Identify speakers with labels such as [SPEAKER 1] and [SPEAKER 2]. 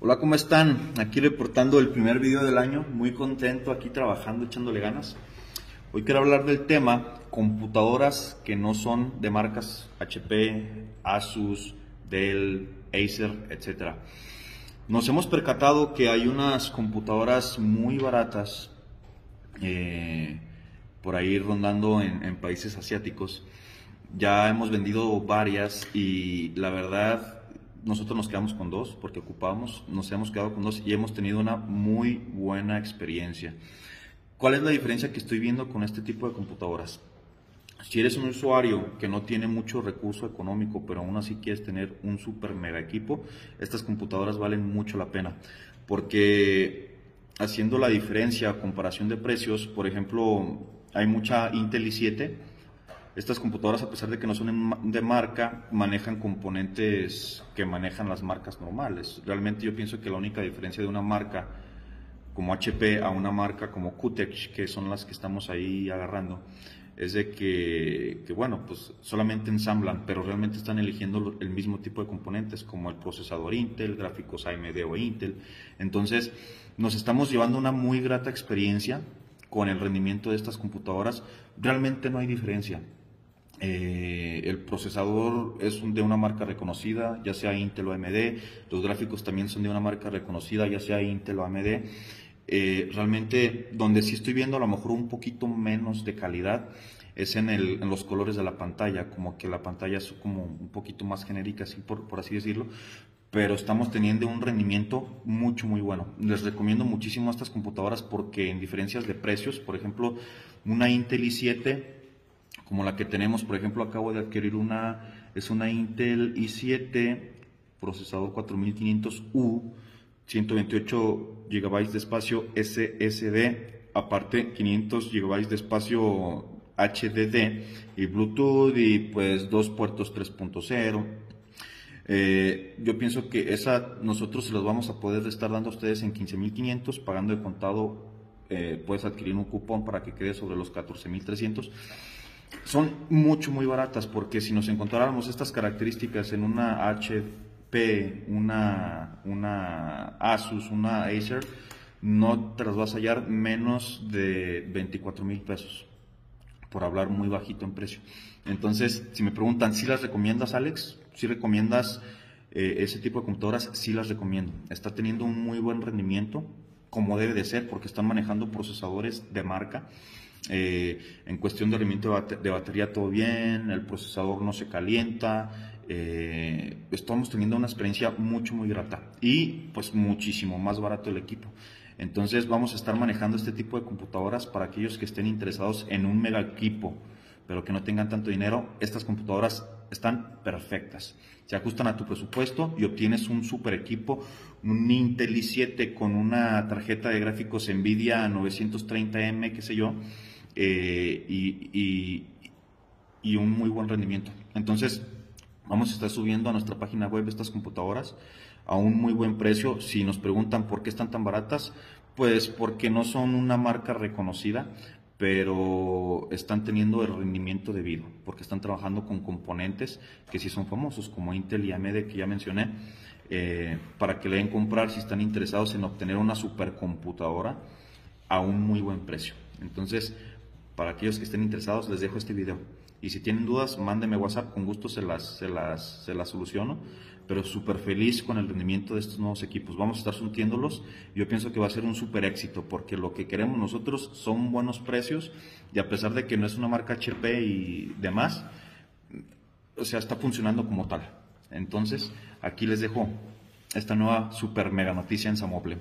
[SPEAKER 1] Hola, ¿cómo están? Aquí reportando el primer video del año, muy contento aquí trabajando, echándole ganas. Hoy quiero hablar del tema computadoras que no son de marcas HP, Asus, Dell, Acer, etc. Nos hemos percatado que hay unas computadoras muy baratas eh, por ahí rondando en, en países asiáticos. Ya hemos vendido varias y la verdad nosotros nos quedamos con dos porque ocupamos, nos hemos quedado con dos y hemos tenido una muy buena experiencia. ¿Cuál es la diferencia que estoy viendo con este tipo de computadoras? Si eres un usuario que no tiene mucho recurso económico, pero aún así quieres tener un super mega equipo, estas computadoras valen mucho la pena. Porque haciendo la diferencia, comparación de precios, por ejemplo, hay mucha Intel i7 estas computadoras, a pesar de que no son de marca, manejan componentes que manejan las marcas normales. Realmente yo pienso que la única diferencia de una marca como HP a una marca como QTech, que son las que estamos ahí agarrando, es de que, bueno, pues solamente ensamblan, pero realmente están eligiendo el mismo tipo de componentes, como el procesador Intel, gráficos AMD o Intel. Entonces, nos estamos llevando una muy grata experiencia con el rendimiento de estas computadoras. Realmente no hay diferencia. Eh, el procesador es de una marca reconocida, ya sea Intel o AMD. Los gráficos también son de una marca reconocida, ya sea Intel o AMD. Eh, realmente, donde sí estoy viendo a lo mejor un poquito menos de calidad es en, el, en, los colores de la pantalla, como que la pantalla es como un poquito más genérica, así por, por así decirlo, pero estamos teniendo un rendimiento mucho, muy bueno. Les recomiendo muchísimo estas computadoras porque en diferencias de precios, por ejemplo, una Intel i7 como la que tenemos, por ejemplo, acabo de adquirir una, es una Intel i7, procesador 4500U, 128 GB de espacio SSD, aparte 500 GB de espacio HDD y Bluetooth y pues dos puertos 3.0. Eh, yo pienso que esa nosotros se los vamos a poder estar dando a ustedes en 15.500, pagando de contado, eh, puedes adquirir un cupón para que quede sobre los 14.300 son mucho, muy baratas, porque si nos encontráramos estas características en una HP, una, una Asus, una Acer, no te las vas a hallar menos de 24 mil pesos, por hablar muy bajito en precio. Entonces, si me preguntan, ¿si las recomiendas, Alex? ¿Si recomiendas eh, ese tipo de computadoras? Sí las recomiendo. Está teniendo un muy buen rendimiento, como debe de ser, porque están manejando procesadores de marca eh, en cuestión de rendimiento de batería todo bien, el procesador no se calienta, eh, estamos teniendo una experiencia mucho muy grata y pues muchísimo más barato el equipo. Entonces vamos a estar manejando este tipo de computadoras para aquellos que estén interesados en un mega equipo, pero que no tengan tanto dinero. Estas computadoras están perfectas. Se ajustan a tu presupuesto y obtienes un super equipo, un Intel i7 con una tarjeta de gráficos Nvidia 930M, qué sé yo, eh, y, y, un muy buen rendimiento. Entonces, vamos a estar subiendo a nuestra página web estas computadoras a un muy buen precio. Si nos preguntan por qué están tan baratas, pues porque no son una marca reconocida, pero están teniendo el rendimiento debido, porque están trabajando con componentes que sí son famosos, como Intel y AMD que ya mencioné, eh, para que le den comprar si están interesados en obtener una supercomputadora a un muy buen precio. Entonces, para aquellos que estén interesados, les dejo este video. Y si tienen dudas, mándenme WhatsApp, con gusto se las, se las, se las soluciono. Pero súper feliz con el rendimiento de estos nuevos equipos. Vamos a estar surtiéndolos. Yo pienso que va a ser un súper éxito, porque lo que queremos nosotros son buenos precios. Y a pesar de que no es una marca HP y demás, o sea, está funcionando como tal. Entonces, aquí les dejo esta nueva super mega noticia en Samople.